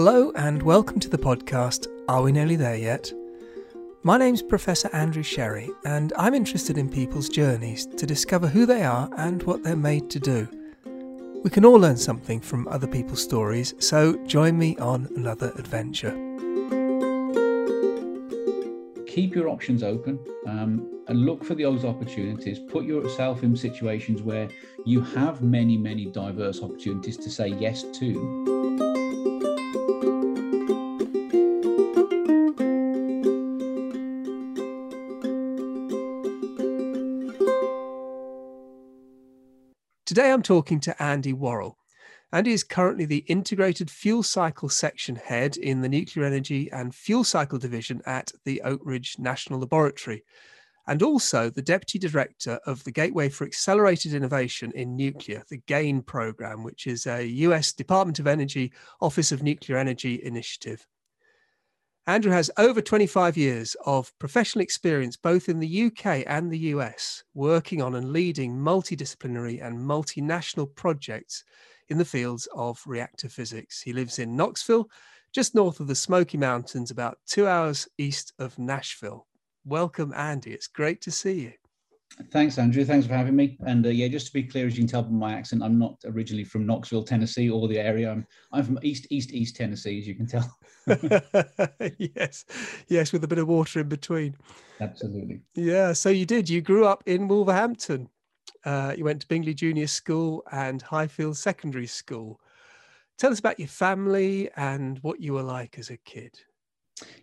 Hello, and welcome to the podcast Are We Nearly There Yet? My name's Professor Andrew Sherry, and I'm interested in people's journeys to discover who they are and what they're made to do. We can all learn something from other people's stories, so join me on another adventure. Keep your options open um, and look for those opportunities. Put yourself in situations where you have many, many diverse opportunities to say yes to. Today I'm talking to Andy Worrall. Andy is currently the Integrated Fuel Cycle Section Head in the Nuclear Energy and Fuel Cycle Division at the Oak Ridge National Laboratory, and also the Deputy Director of the Gateway for Accelerated Innovation in Nuclear, the GAIN program, which is a US Department of Energy Office of Nuclear Energy initiative. Andrew has over 25 years of professional experience both in the UK and the US, working on and leading multidisciplinary and multinational projects in the fields of reactor physics. He lives in Knoxville, just north of the Smoky Mountains, about two hours east of Nashville. Welcome, Andy. It's great to see you. Thanks, Andrew. Thanks for having me. And uh, yeah, just to be clear, as you can tell by my accent, I'm not originally from Knoxville, Tennessee, or the area. I'm I'm from East East East Tennessee, as you can tell. yes, yes, with a bit of water in between. Absolutely. Yeah. So you did. You grew up in Wolverhampton. Uh, you went to Bingley Junior School and Highfield Secondary School. Tell us about your family and what you were like as a kid.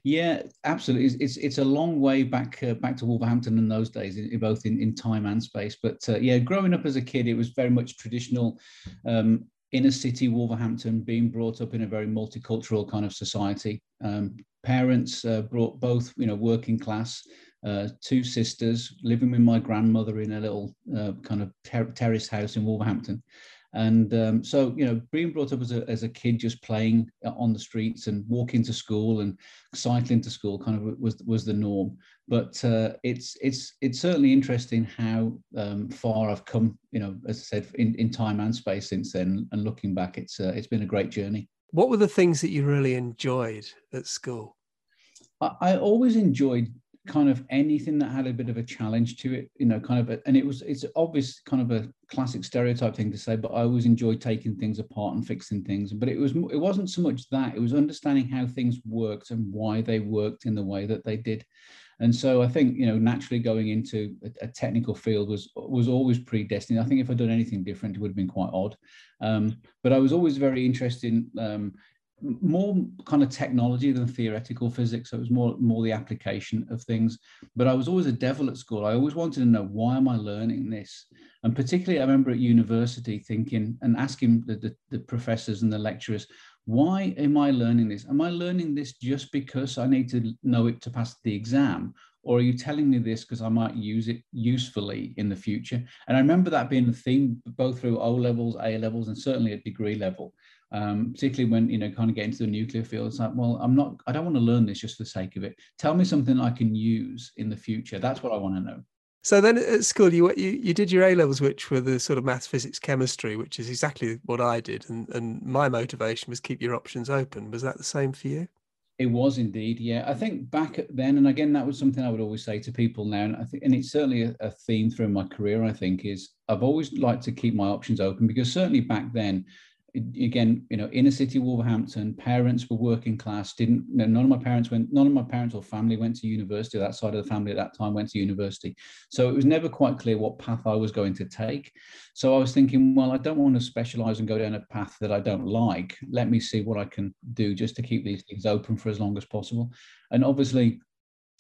Yeah, absolutely. It's it's, it's a long way back uh, back to Wolverhampton in those days, in, both in, in time and space. But uh, yeah, growing up as a kid, it was very much traditional. Um, inner city Wolverhampton, being brought up in a very multicultural kind of society. Um, parents uh, brought both, you know, working class, uh, two sisters, living with my grandmother in a little uh, kind of ter- terrace house in Wolverhampton. And um, so, you know, being brought up as a, as a kid, just playing on the streets and walking to school and cycling to school, kind of was was the norm. But uh, it's it's it's certainly interesting how um, far I've come. You know, as I said, in, in time and space since then. And looking back, it's uh, it's been a great journey. What were the things that you really enjoyed at school? I, I always enjoyed kind of anything that had a bit of a challenge to it, you know, kind of, a, and it was, it's obvious kind of a classic stereotype thing to say, but I always enjoyed taking things apart and fixing things. But it was, it wasn't so much that, it was understanding how things worked and why they worked in the way that they did. And so I think, you know, naturally going into a, a technical field was was always predestined. I think if I'd done anything different, it would have been quite odd. Um, but I was always very interested in, um, more kind of technology than theoretical physics. So it was more more the application of things. But I was always a devil at school. I always wanted to know why am I learning this? And particularly, I remember at university thinking and asking the, the, the professors and the lecturers, why am I learning this? Am I learning this just because I need to know it to pass the exam? Or are you telling me this because I might use it usefully in the future? And I remember that being the theme both through O levels, A levels, and certainly at degree level um, particularly when you know kind of get into the nuclear field. It's like, well, I'm not, I don't want to learn this just for the sake of it. Tell me something I can use in the future. That's what I want to know. So then at school, you, you you did your A levels, which were the sort of maths, physics, chemistry, which is exactly what I did, and and my motivation was keep your options open. Was that the same for you? It was indeed, yeah. I think back then, and again, that was something I would always say to people now, and I think, and it's certainly a, a theme through my career. I think is I've always liked to keep my options open because certainly back then, again, you know, inner city Wolverhampton, parents were working class, didn't, you know, none of my parents went, none of my parents or family went to university. That side of the family at that time went to university. So it was never quite clear what path I was going to take. So I was thinking, well, I don't want to specialize and go down a path that I don't like. Let me see what I can do just to keep these things open for as long as possible. And obviously,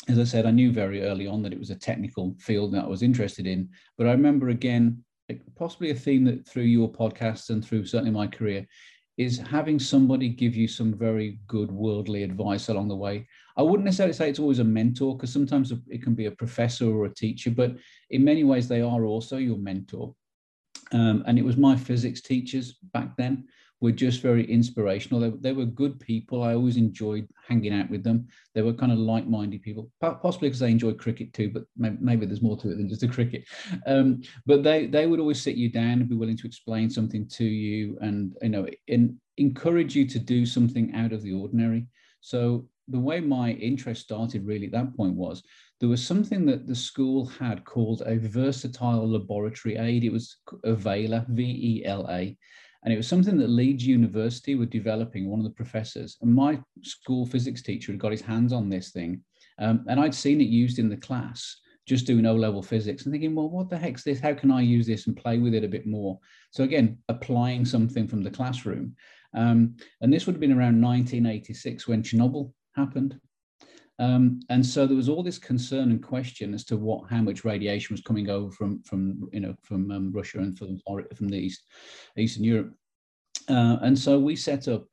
as I said, I knew very early on that it was a technical field that I was interested in. But I remember again, possibly a theme that through your podcast and through certainly my career is having somebody give you some very good worldly advice along the way. I wouldn't necessarily say it's always a mentor because sometimes it can be a professor or a teacher, but in many ways they are also your mentor. Um, and it was my physics teachers back then were just very inspirational. They, they were good people. I always enjoyed hanging out with them. They were kind of like-minded people, possibly because they enjoyed cricket too, but maybe, maybe there's more to it than just the cricket. Um, but they they would always sit you down and be willing to explain something to you, and you know, in, encourage you to do something out of the ordinary. So the way my interest started really at that point was there was something that the school had called a versatile laboratory aid. It was a VELA, V E L A. And it was something that Leeds University were developing, one of the professors. And my school physics teacher had got his hands on this thing. Um, and I'd seen it used in the class, just doing O level physics and thinking, well, what the heck's this? How can I use this and play with it a bit more? So, again, applying something from the classroom. Um, and this would have been around 1986 when Chernobyl happened. Um, and so there was all this concern and question as to what how much radiation was coming over from from you know from um, Russia and from from the east Eastern Europe. Uh, and so we set up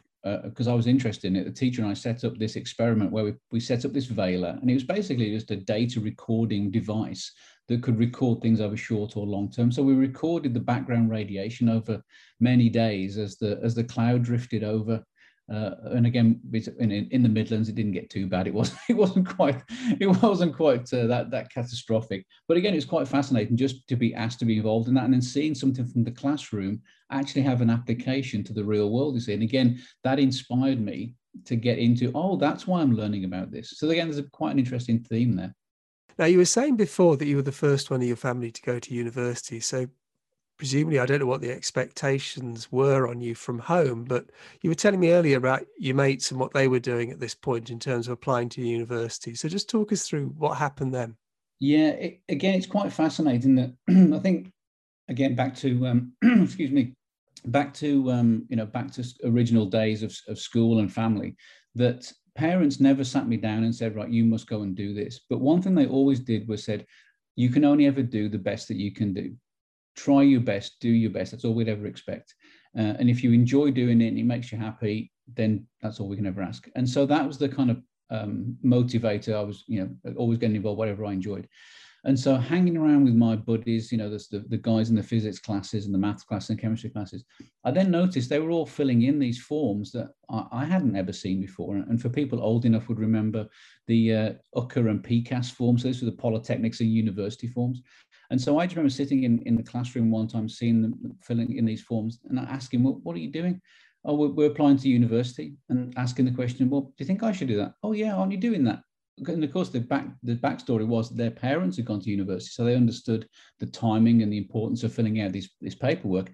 because uh, I was interested in it. The teacher and I set up this experiment where we, we set up this VELA, and it was basically just a data recording device that could record things over short or long term. So we recorded the background radiation over many days as the as the cloud drifted over uh, and again, in, in the Midlands, it didn't get too bad. It wasn't. It wasn't quite. It wasn't quite uh, that that catastrophic. But again, it's quite fascinating just to be asked to be involved in that, and then seeing something from the classroom actually have an application to the real world. You see, and again, that inspired me to get into. Oh, that's why I'm learning about this. So again, there's a, quite an interesting theme there. Now, you were saying before that you were the first one in your family to go to university. So presumably i don't know what the expectations were on you from home but you were telling me earlier about your mates and what they were doing at this point in terms of applying to university. So just talk us through what happened then. Yeah it, again it's quite fascinating that i think again back to um, excuse me back to um, you know back to original days of, of school and family that parents never sat me down and said right you must go and do this. But one thing they always did was said you can only ever do the best that you can do try your best, do your best. That's all we'd ever expect. Uh, and if you enjoy doing it and it makes you happy, then that's all we can ever ask. And so that was the kind of um, motivator. I was, you know, always getting involved, whatever I enjoyed. And so hanging around with my buddies, you know, the, the guys in the physics classes and the math classes and chemistry classes, I then noticed they were all filling in these forms that I, I hadn't ever seen before. And for people old enough would remember the uh, UCCA and PCAS forms. Those were the polytechnics and university forms. And so I just remember sitting in, in the classroom one time, seeing them filling in these forms and asking, well, what are you doing? Oh, we're, we're applying to university and asking the question, well, do you think I should do that? Oh, yeah, aren't you doing that? And of course, the back the backstory was their parents had gone to university, so they understood the timing and the importance of filling out these, this paperwork.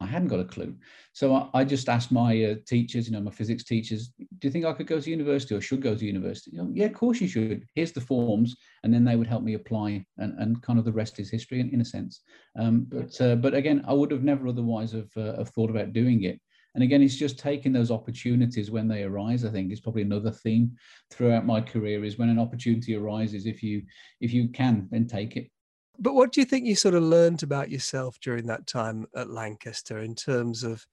I hadn't got a clue. So I, I just asked my uh, teachers, you know, my physics teachers, do you think I could go to university or should go to university? You know, yeah, of course you should. Here's the forms. And then they would help me apply and, and kind of the rest is history in, in a sense. Um, but, uh, but again, I would have never otherwise have, uh, have thought about doing it. And again, it's just taking those opportunities when they arise. I think is probably another theme throughout my career is when an opportunity arises, if you if you can, then take it. But what do you think you sort of learned about yourself during that time at Lancaster in terms of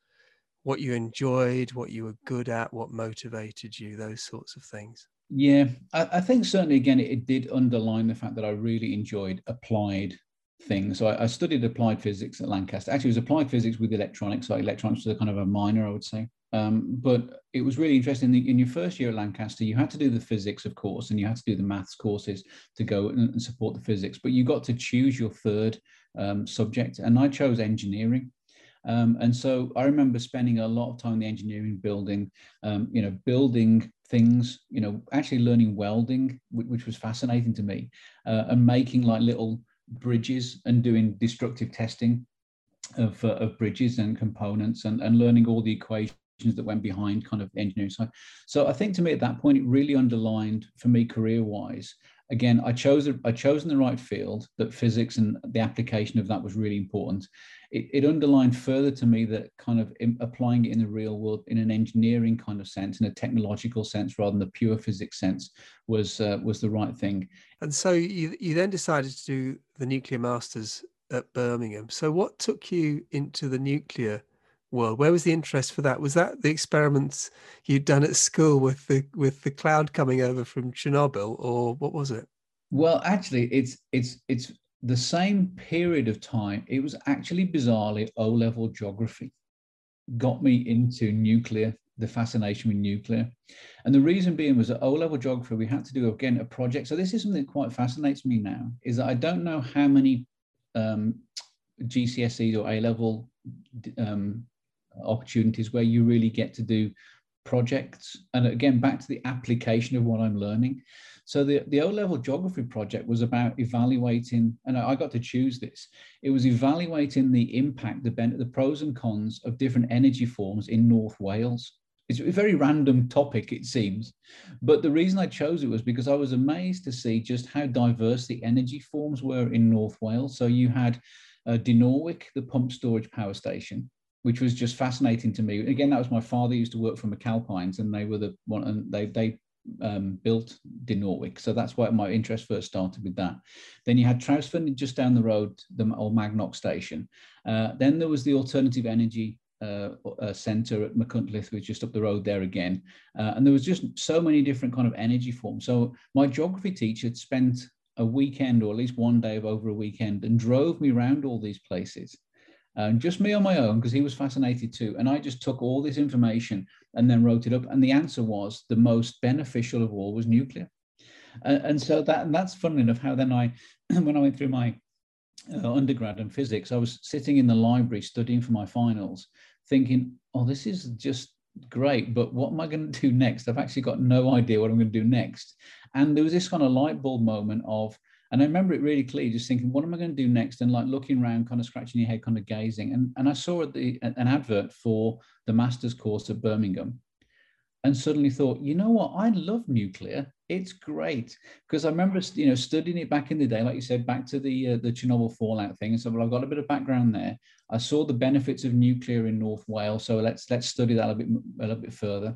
what you enjoyed, what you were good at, what motivated you, those sorts of things? Yeah, I, I think certainly again it, it, did underline the fact that I really enjoyed applied things. So I, I, studied applied physics at Lancaster. Actually, it was applied physics with electronics. So electronics was a kind of a minor, I would say. Um, but it was really interesting. In your first year at Lancaster, you had to do the physics, of course, and you had to do the maths courses to go and, support the physics. But you got to choose your third um, subject, and I chose engineering. Um, and so I remember spending a lot of time in the engineering building, um, you know, building things, you know, actually learning welding, which, which was fascinating to me, uh, and making like little bridges and doing destructive testing of, uh, of bridges and components and, and learning all the equations that went behind kind of engineering side. So I think to me at that point, it really underlined for me career wise. Again, I chose I chosen the right field. That physics and the application of that was really important. It, it underlined further to me that kind of applying it in the real world in an engineering kind of sense, in a technological sense, rather than the pure physics sense, was uh, was the right thing. And so you you then decided to do the nuclear masters at Birmingham. So what took you into the nuclear world? Where was the interest for that? Was that the experiments you'd done at school with the with the cloud coming over from Chernobyl, or what was it? Well, actually, it's it's it's the same period of time. It was actually bizarrely O level geography. got me into nuclear, the fascination with nuclear. And the reason being was at O level geography, we had to do again a project. So this is something that quite fascinates me now, is that I don't know how many um, GCSEs or A level um, opportunities where you really get to do projects. And again, back to the application of what I'm learning. So the, the O-level geography project was about evaluating, and I got to choose this. It was evaluating the impact, the, the pros and cons of different energy forms in North Wales. It's a very random topic, it seems. But the reason I chose it was because I was amazed to see just how diverse the energy forms were in North Wales. So you had uh, Dinorwic, the pump storage power station, which was just fascinating to me. Again, that was my father used to work for McAlpines, and they were the one, and they they um, built Dinorwic. So that's why my interest first started with that. Then you had Trawsfynydd just down the road, the old Magnox station. Uh, then there was the alternative energy uh, uh, center at Machynlleth, which just up the road there again. Uh, and there was just so many different kind of energy forms. So my geography teacher had spent a weekend or at least one day of over a weekend and drove me around all these places um, just me on my own because he was fascinated too. And I just took all this information and then wrote it up. And the answer was the most beneficial of all was nuclear. Uh, and so that and that's fun enough how then I, when I went through my uh, undergrad in physics, I was sitting in the library studying for my finals, thinking, oh, this is just great, but what am I going to do next? I've actually got no idea what I'm going to do next. And there was this kind of light bulb moment of, and I remember it really clearly, just thinking, what am I going to do next? And like looking around, kind of scratching your head, kind of gazing. And, and I saw the, an advert for the master's course at Birmingham and suddenly thought, you know what? I love nuclear. It's great because I remember, you know, studying it back in the day, like you said, back to the uh, the Chernobyl fallout thing. So, well, I've got a bit of background there. I saw the benefits of nuclear in North Wales, so let's let's study that a bit a little bit further.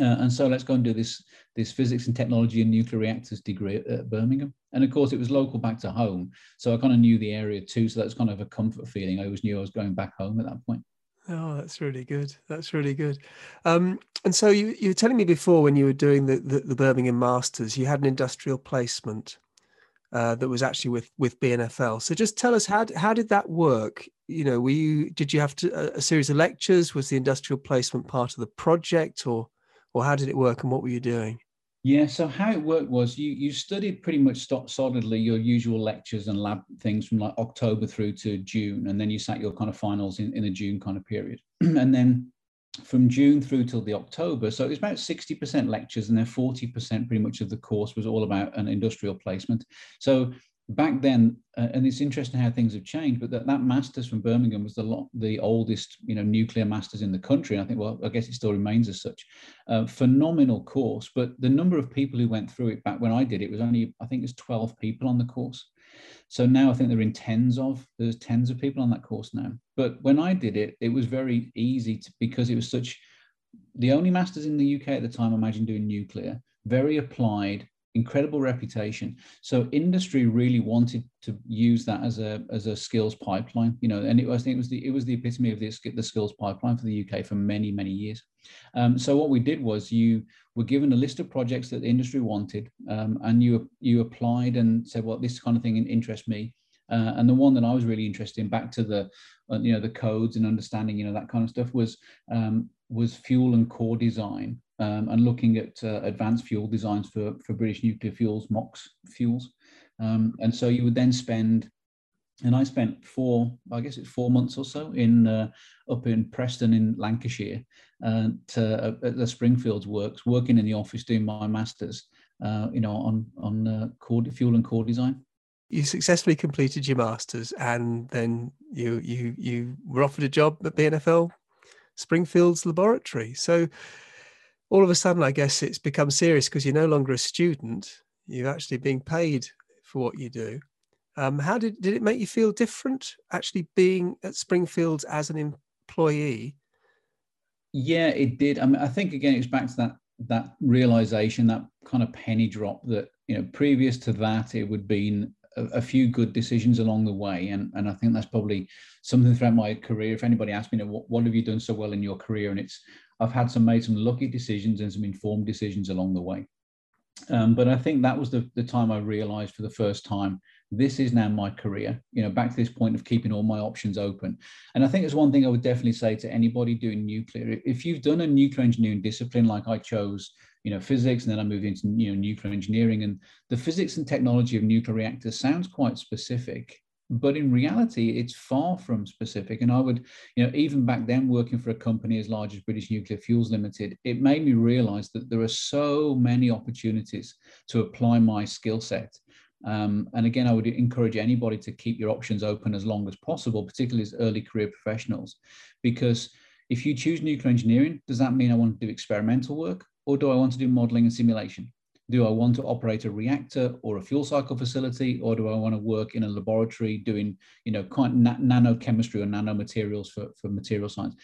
Uh, and so let's go and do this this physics and technology and nuclear reactors degree at, at, Birmingham. And of course, it was local back to home, so I kind of knew the area too. So that's kind of a comfort feeling. I always knew I was going back home at that point. Oh, that's really good. That's really good. Um, and so you, you were telling me before when you were doing the, the, the Birmingham Masters, you had an industrial placement uh, that was actually with with BNFL. So just tell us how how did that work? You know, were you did you have to, a, a series of lectures? Was the industrial placement part of the project, or or how did it work and what were you doing? Yeah, so how it worked was you you studied pretty much solidly your usual lectures and lab things from like October through to June, and then you sat your kind of finals in, in the June kind of period. and then from June through till the October, so it was about 60% lectures, and then 40% pretty much of the course was all about an industrial placement. So back then, uh, and it's interesting how things have changed, but that, that masters from Birmingham was the lot, the oldest, you know, nuclear masters in the country. And I think, well, I guess it still remains as such. Uh, phenomenal course, but the number of people who went through it back when I did it was only, I think, it was 12 people on the course. So now I think they're in tens of, there's tens of people on that course now. But when I did it, it was very easy to, because it was such, the only masters in the UK at the time, I imagine doing nuclear, very applied, incredible reputation. So industry really wanted to use that as a as a skills pipeline, you know, and it I think it was the it was the epitome of the, the skills pipeline for the UK for many many years. Um, so what we did was you were given a list of projects that the industry wanted, um, and you you applied and said, well, this kind of thing interests me. Uh, and the one that I was really interested in, back to the, uh, you know, the codes and understanding, you know, that kind of stuff, was um, was fuel and core design um, and looking at uh, advanced fuel designs for, for British nuclear fuels, MOX fuels. Um, and so you would then spend, and I spent four, I guess it's four months or so in uh, up in Preston in Lancashire uh, to, uh, at the Springfields works, working in the office doing my masters, uh, you know, on on uh, core, fuel and core design. You successfully completed your masters, and then you you you were offered a job at BNFL Springfields laboratory. So all of a sudden, I guess it's become serious because you're no longer a student. You're actually being paid for what you do. Um, how did did it make you feel different actually being at Springfields as an employee? Yeah, it did. I mean, I think again, it's back to that that realization, that kind of penny drop that you know, previous to that, it would been a, a, few good decisions along the way, and and I think that's probably something throughout my career. If anybody asks me, you know, what, what have you done so well in your career, and it's I've had some made some lucky decisions and some informed decisions along the way. Um, but I think that was the, the time I realized for the first time this is now my career you know back to this point of keeping all my options open and i think it's one thing i would definitely say to anybody doing nuclear if you've done a nuclear engineering discipline like i chose you know physics and then i moved into you know nuclear engineering and the physics and technology of nuclear reactors sounds quite specific but in reality it's far from specific. And i would you know even back then working for a company as large as british nuclear fuels limited it made me realize that there are so many opportunities to apply my skill set. Um, and again, I would encourage anybody to keep your options open as long as possible, particularly as early career professionals, because if you choose nuclear engineering, does that mean I want to do experimental work or do I want to do modeling and simulation? Do I want to operate a reactor or a fuel cycle facility, or do I want to work in a laboratory doing, you know, quite na- nanochemistry or nanomaterials for, for material science,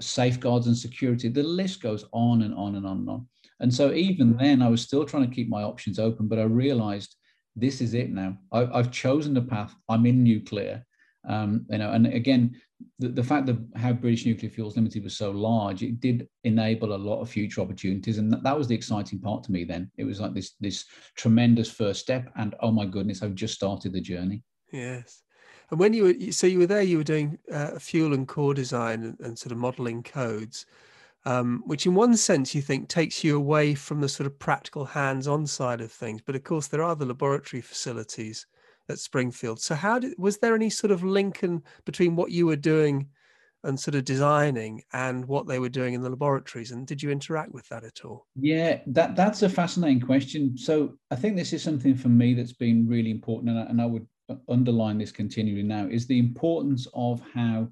safeguards and security? The list goes on and on and on and on. And so even mm-hmm. then, I was still trying to keep my options open, but I realized this is it now. I, have chosen the path. I'm in nuclear. Um, you know, and again, the, the fact that how British Nuclear Fuels Limited was so large, it did enable a lot of future opportunities, and that, that was the exciting part to me. Then it was like this this tremendous first step, and oh my goodness, I've just started the journey. Yes. And when you were so you were there, you were doing uh, fuel and core design and, and sort of modeling codes um, which in one sense you think takes you away from the sort of practical hands-on side of things. But of course, there are the laboratory facilities at Springfield. So how did was there any sort of link in, between what you were doing and sort of designing and what they were doing in the laboratories? And did you interact with that at all? Yeah that that's a fascinating question. So i think this is something for me that's been really important and I, and I would underline this continually now is the importance of how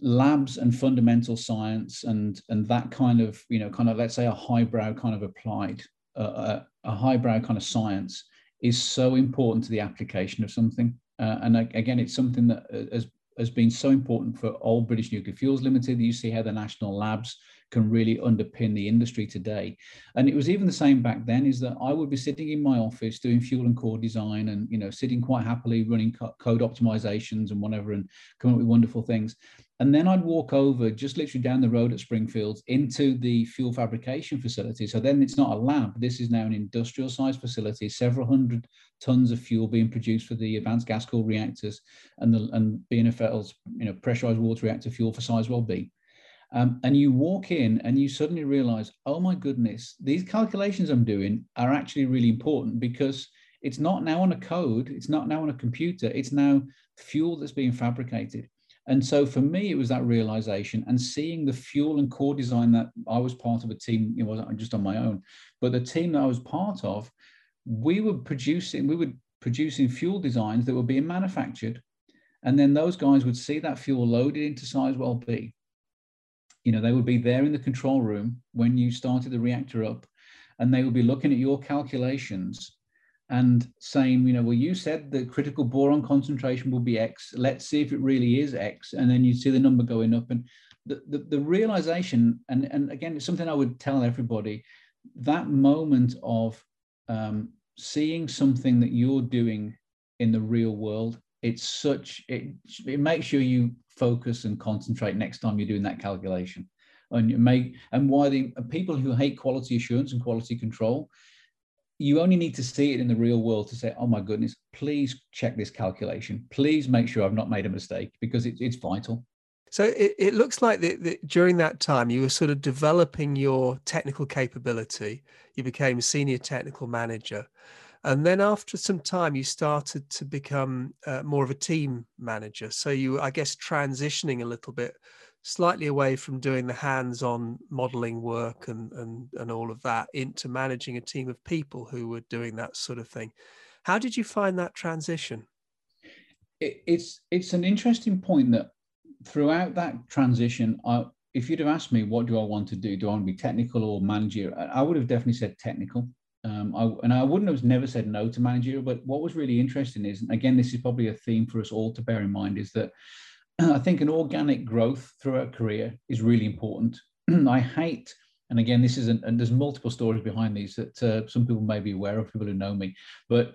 labs and fundamental science and and that kind of you know kind of let's say a highbrow kind of applied uh, a, a highbrow kind of science is so important to the application of something uh, and again it's something that uh, has has been so important for old british nuclear fuels limited you see how the national labs can really underpin the industry today. And it was even the same back then is that I would be sitting in my office doing fuel and core design and, you know, sitting quite happily running co- code optimizations and whatever and coming up with wonderful things. And then I'd walk over just literally down the road at Springfields into the fuel fabrication facility. So then it's not a lab. This is now an industrial size facility, several hundred tons of fuel being produced for the advanced gas cooled reactors and the and BNFL's you know pressurized water reactor fuel for Sizewell B. Um, and you walk in and you suddenly realize, oh my goodness, these calculations I'm doing are actually really important because it's not now on a code, it's not now on a computer, it's now fuel that's being fabricated. And so for me, it was that realization and seeing the fuel and core design that I was part of a team, it wasn't just on my own, but the team that I was part of, we were producing, we were producing fuel designs that were being manufactured. And then those guys would see that fuel loaded into Sizewell B you know, they would be there in the control room when you started the reactor up, and they would be looking at your calculations and saying, you know, well, you said the critical boron concentration will be X. Let's see if it really is X. And then you see the number going up. And the, the, the realization, and, and again, it's something I would tell everybody, that moment of um, seeing something that you're doing in the real world, it's such, it, it makes sure you focus and concentrate next time you're doing that calculation. And you make and why the people who hate quality assurance and quality control, you only need to see it in the real world to say, oh my goodness, please check this calculation. Please make sure I've not made a mistake because it, it's vital. So it, it looks like that during that time you were sort of developing your technical capability. You became a senior technical manager. And then after some time, you started to become uh, more of a team manager. So you, I guess, transitioning a little bit, slightly away from doing the hands-on modeling work and and and all of that into managing a team of people who were doing that sort of thing. How did you find that transition? It, it's it's an interesting point that throughout that transition, I, if you'd have asked me what do I want to do, do I want to be technical or manager, I would have definitely said technical. Um, I, and I wouldn't have never said no to managerial, but what was really interesting is, and again, this is probably a theme for us all to bear in mind, is that I think an organic growth throughout a career is really important. I hate, and again, this is, an, and there's multiple stories behind these that uh, some people may be aware of, people who know me, but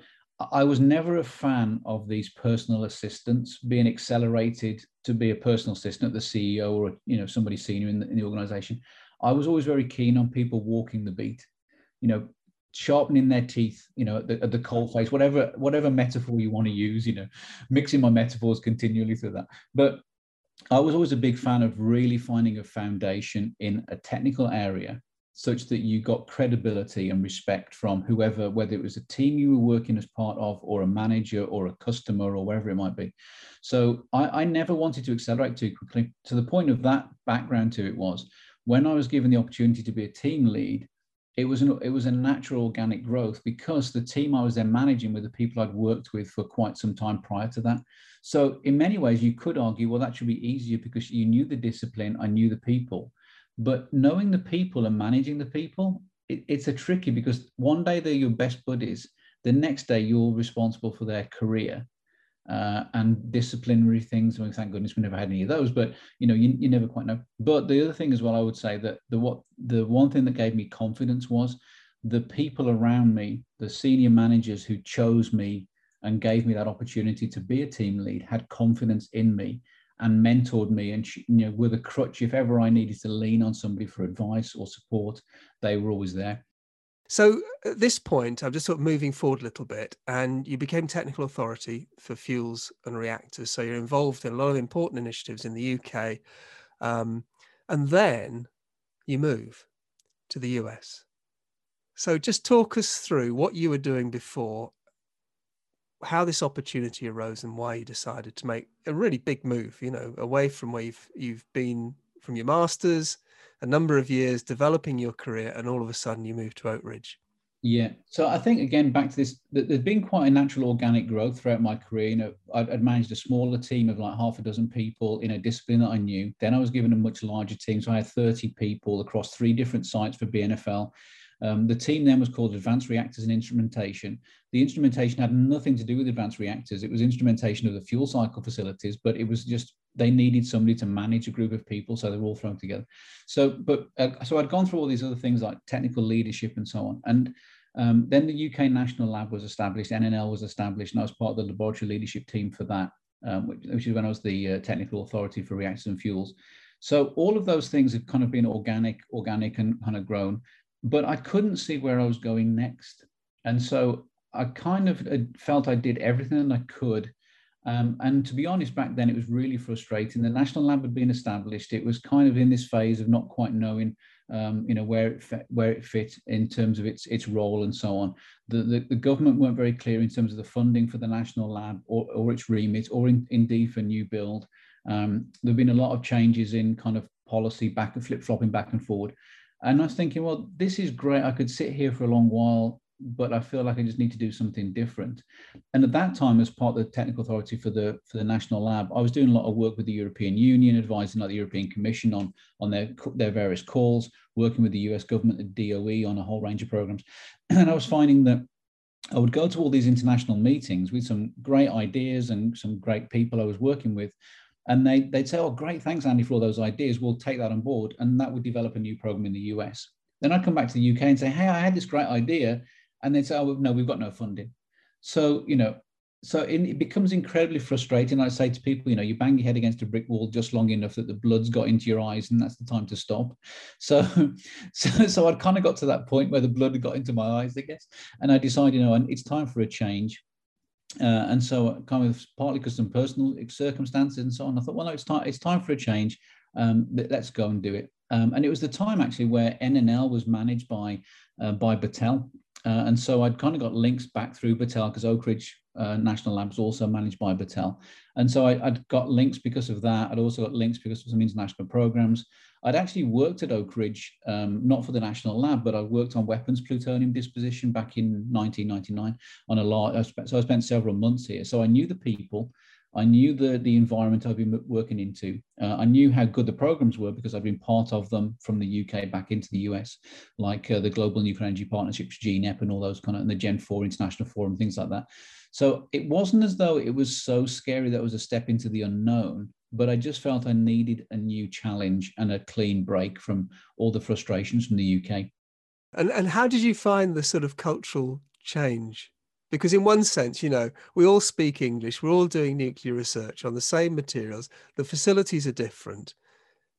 I was never a fan of these personal assistants being accelerated to be a personal assistant, at the CEO or you know somebody senior in the, in the organization. I was always very keen on people walking the beat. You know, sharpening their teeth, you know, at the, at the coal face, whatever whatever metaphor you want to use, you know, mixing my metaphors continually through that. But I was always a big fan of really finding a foundation in a technical area such that you got credibility and respect from whoever, whether it was a team you were working as part of, or a manager, or a customer, or wherever it might be. So I, I never wanted to accelerate too quickly. To the point of that background to it was when I was given the opportunity to be a team lead, it was an, it was a natural organic growth because the team I was then managing with the people I'd worked with for quite some time prior to that. So in many ways, you could argue, well, that should be easier because you knew the discipline, I knew the people. But knowing the people and managing the people, it, it's a tricky because one day they're your best buddies, the next day you're responsible for their career. Uh, and disciplinary things. I mean, thank goodness we never had any of those, but you know, you, you never quite know. But the other thing as well, I would say that the what the one thing that gave me confidence was the people around me, the senior managers who chose me and gave me that opportunity to be a team lead, had confidence in me and mentored me and you know with a crutch if ever i needed to lean on somebody for advice or support they were always there so at this point i'm just sort of moving forward a little bit and you became technical authority for fuels and reactors. So you're involved in a lot of important initiatives in the uk um, and then you move to the us so just talk us through what you were doing before how this opportunity arose and why you decided to make a really big move, you know, away from where you've you've been from your masters, a number of years developing your career, and all of a sudden you move to Oak Ridge. Yeah, so I think again back to this, there's been quite a natural organic growth throughout my career. You know, I'd, I'd, managed a smaller team of like half a dozen people in a discipline that I knew. Then I was given a much larger team, so I had 30 people across three different sites for BNFL. Um, the team then was called Advanced Reactors and Instrumentation. The instrumentation had nothing to do with advanced reactors. It was instrumentation of the fuel cycle facilities, but it was just they needed somebody to manage a group of people, so they were all thrown together. So, but uh, so I'd gone through all these other things like technical leadership and so on, and um, then the UK National Lab was established, NNL was established, and I was part of the laboratory leadership team for that, um, which, which, is when I was the uh, technical authority for reactors and fuels. So all of those things have kind of been organic, organic, and kind of grown but I couldn't see where I was going next. And so I kind of uh, felt I did everything I could. Um, and to be honest, back then it was really frustrating. The national lab had been established. It was kind of in this phase of not quite knowing, um, you know, where it fit, where it fit in terms of its its role and so on. The, the, the government weren't very clear in terms of the funding for the national lab or, or its remit, or in, indeed for new build. Um, there've been a lot of changes in kind of policy back and flip flopping back and forward. And I was thinking, well, this is great. I could sit here for a long while, but I feel like I just need to do something different. And at that time, as part of the technical authority for the for the national lab, I was doing a lot of work with the European Union, advising like the European Commission on on their their various calls, working with the US government, the DOE on a whole range of programs. And I was finding that I would go to all these international meetings with some great ideas and some great people I was working with, and they, they'd say, oh, great, thanks, Andy, for all those ideas. We'll take that on board. And that would develop a new program in the US. Then I'd come back to the UK and say, hey, I had this great idea. And they'd say, oh, no, we've got no funding. So, you know, so in, it becomes incredibly frustrating. I say to people, you know, you bang your head against a brick wall just long enough that the blood's got into your eyes, and that's the time to stop. So, so, so I'd kind of got to that point where the blood had got into my eyes, I guess, and I decided, you know, and it's time for a change. Uh, and so kind of partly because some personal circumstances and so on, I thought, well, no, it's time, it's time for a change. Um, let's go and do it. Um, and it was the time actually where NNL was managed by, uh, by Battelle. Uh, and so I'd kind of got links back through Battelle because Oak Ridge uh, National Labs also managed by Battelle. And so I, would got links because of that. I'd also got links because of some international programs. I'd actually worked at Oak Ridge, um, not for the National Lab, but I worked on weapons plutonium disposition back in 1999 on a lot. So I spent several months here. So I knew the people. I knew the, the environment I've been working into. Uh, I knew how good the programs were because I've been part of them from the UK back into the US, like uh, the Global Nuclear Energy Partnerships, GNEP, and all those kind of, and the Gen 4 International Forum, things like that. So it wasn't as though it was so scary that it was a step into the unknown but I just felt I needed a new challenge and a clean break from all the frustrations from the UK. And and how did you find the sort of cultural change? Because in one sense, you know, we all speak English, we're all doing nuclear research on the same materials. The facilities are different,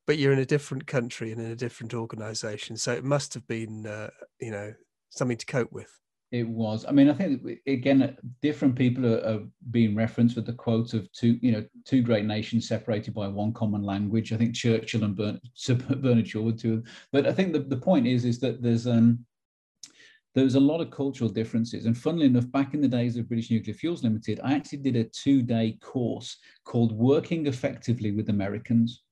but you're in a different country and in a different organization. So it must have been, uh, you know, something to cope with. It was. I mean, I think again, different people are, are, being referenced with the quote of two, you know, two great nations separated by one common language. I think Churchill and Bernard, Bernard Shaw were two. But I think the, the point is, is that there's um, there's a lot of cultural differences. And funnily enough, back in the days of British Nuclear Fuels Limited, I actually did a two-day course called Working Effectively with Americans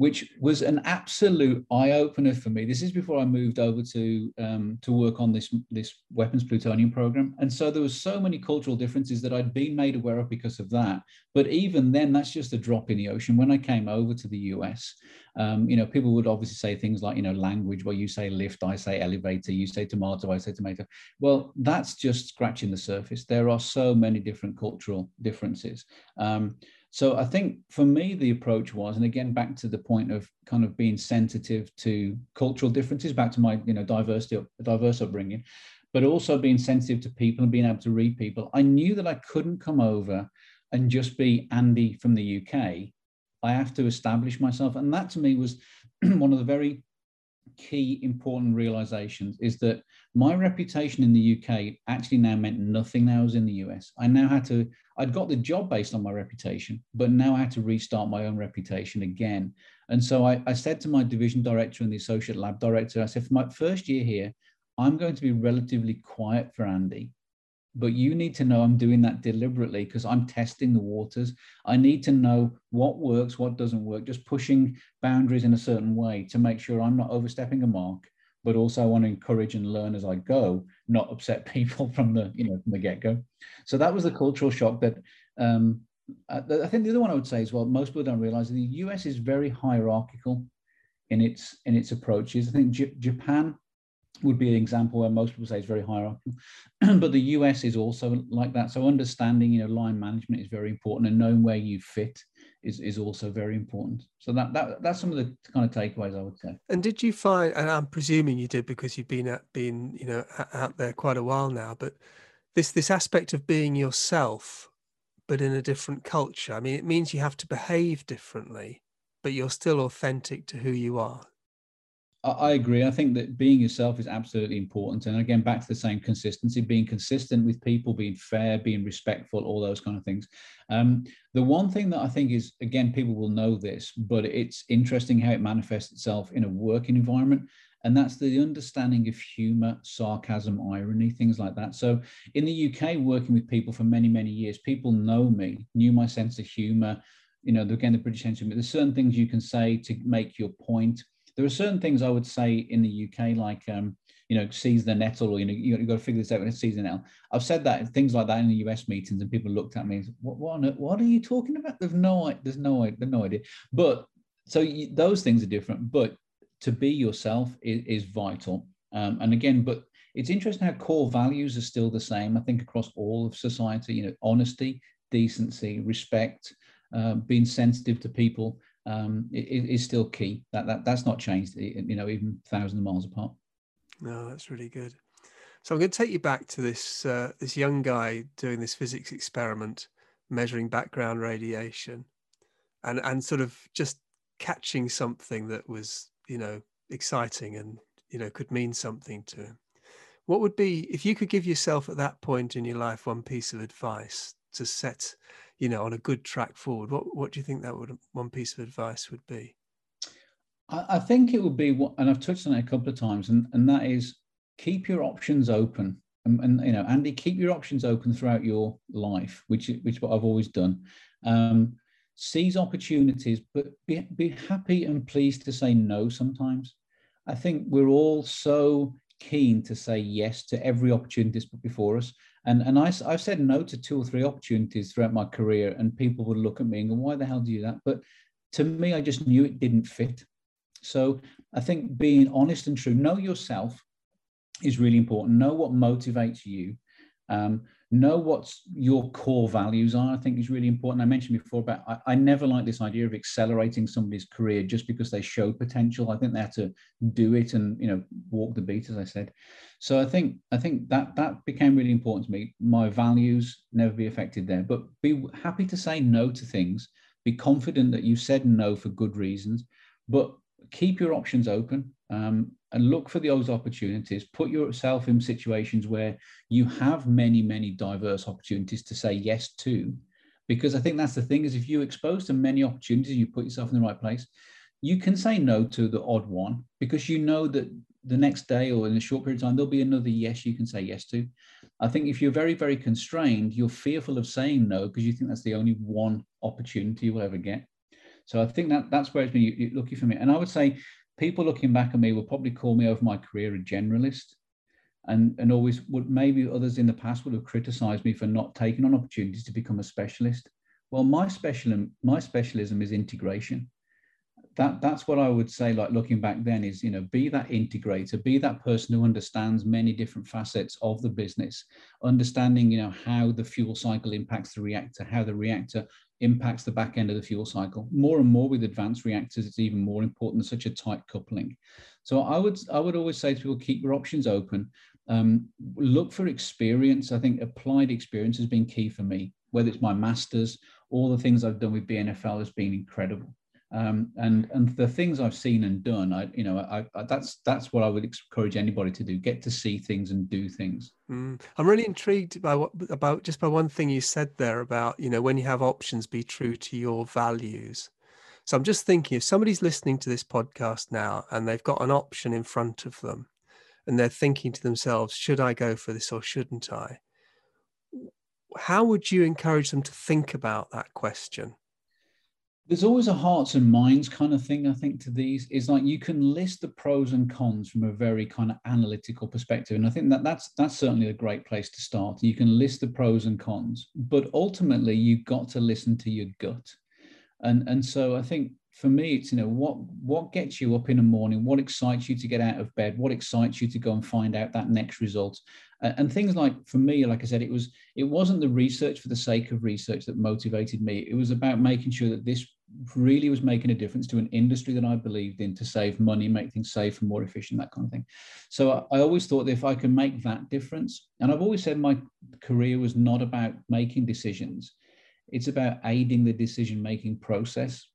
which was an absolute eye opener for me. This is before I moved over to um, to work on this this weapons plutonium program, and so there was so many cultural differences that I'd been made aware of because of that. But even then, that's just a drop in the ocean. When I came over to the US, um, you know, people would obviously say things like, you know, language where you say lift, I say elevator, you say tomato, I say tomato. Well, that's just scratching the surface. There are so many different cultural differences. Um, so I think for me, the approach was, and again, back to the point of kind of being sensitive to cultural differences, back to my, you know, diversity, diverse upbringing, but also being sensitive to people and being able to read people. I knew that I couldn't come over and just be Andy from the UK. I have to establish myself. And that to me was one of the very key important realizations is that my reputation in the UK actually now meant nothing now I was in the US. I now had to, I'd got the job based on my reputation, but now I had to restart my own reputation again. And so I, I said to my division director and the associate lab director, I said, for my first year here, I'm going to be relatively quiet for Andy but you need to know I'm doing that deliberately because I'm testing the waters. I need to know what works, what doesn't work, just pushing boundaries in a certain way to make sure I'm not overstepping a mark, but also I want to encourage and learn as I go, not upset people from the, you know, from the get-go. So that was the cultural shock that um, I, think the other one I would say as well, most people don't realize the US is very hierarchical in its in its approaches. I think J- Japan would be an example where most people say it's very hierarchical. but the US is also like that. So understanding, you know, line management is very important and knowing where you fit is, is also very important. So that, that that's some of the kind of takeaways I would say. And did you find, and I'm presuming you did because you've been at been, you know, out there quite a while now, but this this aspect of being yourself, but in a different culture. I mean, it means you have to behave differently, but you're still authentic to who you are. I agree. I think that being yourself is absolutely important. And again, back to the same consistency, being consistent with people, being fair, being respectful, all those kind of things. Um, the one thing that I think is, again, people will know this, but it's interesting how it manifests itself in a working environment. And that's the understanding of humor, sarcasm, irony, things like that. So in the UK, working with people for many, many years, people know me, knew my sense of humor. You know, again, the British sense of humor. There's certain things you can say to make your point there are certain things I would say in the UK, like um, you know, seize the nettle, or you know, you, got to figure this out when it's seize nettle. I've said that things like that in the US meetings, and people looked at me "What? What? What are you talking about?" There's no, there's no, there's no idea. But so you, those things are different. But to be yourself is, is vital. Um, and again, but it's interesting how core values are still the same. I think across all of society, you know, honesty, decency, respect, uh, being sensitive to people um, is still key. That, that that's not changed. You know, even thousands of miles apart. No, that's really good. So I'm going to take you back to this uh, this young guy doing this physics experiment, measuring background radiation, and and sort of just catching something that was you know exciting and you know could mean something to him. What would be if you could give yourself at that point in your life one piece of advice to set you know on a good track forward what what do you think that would one piece of advice would be? I, I think it would be what and i've touched on it a couple of times and and that is keep your options open. And, and you know andy keep your options open throughout your life which which is what i've always done. Um, seize opportunities but be, be happy and pleased to say no sometimes. I think we're all so keen to say yes to every opportunity that's put before us and and I, I've said no to two or three opportunities throughout my career, and people would look at me and go, "Why the hell do you do that?" But to me, I just knew it didn't fit. So I think being honest and true, know yourself, is really important. Know what motivates you. Um, know what your core values are i think is really important. I mentioned before about I, I, never like this idea of accelerating somebody's career just because they show potential. I think they have to do it and you know walk the beat as i said. So i think i think that that became really important to me. My values never be affected there but be happy to say no to things. Be confident that you said no for good reasons but keep your options open. Um, and look for those opportunities. Put yourself in situations where you have many, many diverse opportunities to say yes to. Because I think that's the thing is if you're exposed to many opportunities, you put yourself in the right place, you can say no to the odd one because you know that the next day or in a short period of time, there'll be another yes you can say yes to. I think if you're very, very constrained, you're fearful of saying no because you think that's the only one opportunity you will ever get. So I think that that's where it's been lucky for me. And I would say people looking back at me will probably call me over my career a generalist. And, and always would maybe others in the past would have criticized me for not taking on opportunities to become a specialist. Well, my specialism, my specialism is integration that that's what I would say. Like looking back then is you know be that integrator, be that person who understands many different facets of the business, understanding you know how the fuel cycle impacts the reactor, how the reactor impacts the back end of the fuel cycle. More and more with advanced reactors, it's even more important. Such a tight coupling. So I would I would always say to people keep your options open. Um, look for experience. I think applied experience has been key for me. Whether it's my masters, all the things I've done with BNFL has been incredible. Um, and and the things I've seen and done, I you know, I, I, that's that's what I would encourage anybody to do: get to see things and do things. Mm. I'm really intrigued by what about just by one thing you said there about you know when you have options, be true to your values. So I'm just thinking if somebody's listening to this podcast now and they've got an option in front of them, and they're thinking to themselves, should I go for this or shouldn't I? How would you encourage them to think about that question? There's always a hearts and minds kind of thing i think to these is like you can list the pros and cons from a very kind of analytical perspective and i think that that's that's certainly a great place to start. You can list the pros and cons but ultimately you've got to listen to your gut. And and so i think for me it's you know what what gets you up in the morning? What excites you to get out of bed? What excites you to go and find out that next result? And things like for me like i said it was it wasn't the research for the sake of research that motivated me. It was about making sure that this really was making a difference to an industry that I believed in to save money, make things safe and more efficient, that kind of thing. So I, I, always thought that if I can make that difference, and I've always said my career was not about making decisions, it's about aiding the decision making process.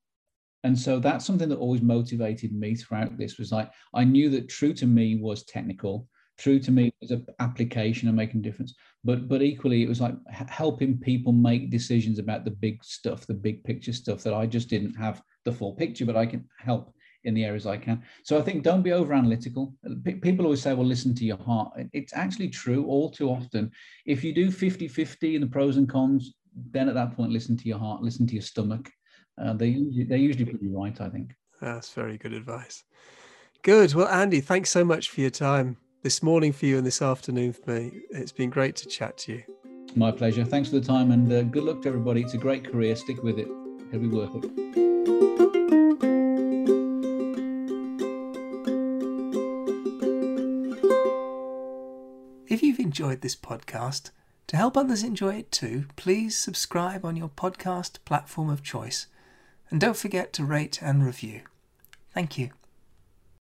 And so that's something that always motivated me throughout this was like I knew that true to me was technical true to me was an application and making a difference. But but equally it was like helping people make decisions about the big stuff the big picture stuff that i just didn't have the full picture but i can help in the areas i can. So i think don't be over analytical people always say well listen to your heart. It's actually true all too often. If you do 50 50 in the pros and cons then at that point listen to your heart listen to your stomach. Uh, they they're usually pretty right i think. That's very good advice. Good. Well andy thanks so much for your time this morning for you and this afternoon for me. It's been great to chat to you. My pleasure. Thanks for the time and uh, good luck to everybody. It's a great career. Stick with it. It'll be worth it. If you've enjoyed this podcast, to help others enjoy it too, please subscribe on your podcast platform of choice and don't forget to rate and review. Thank you.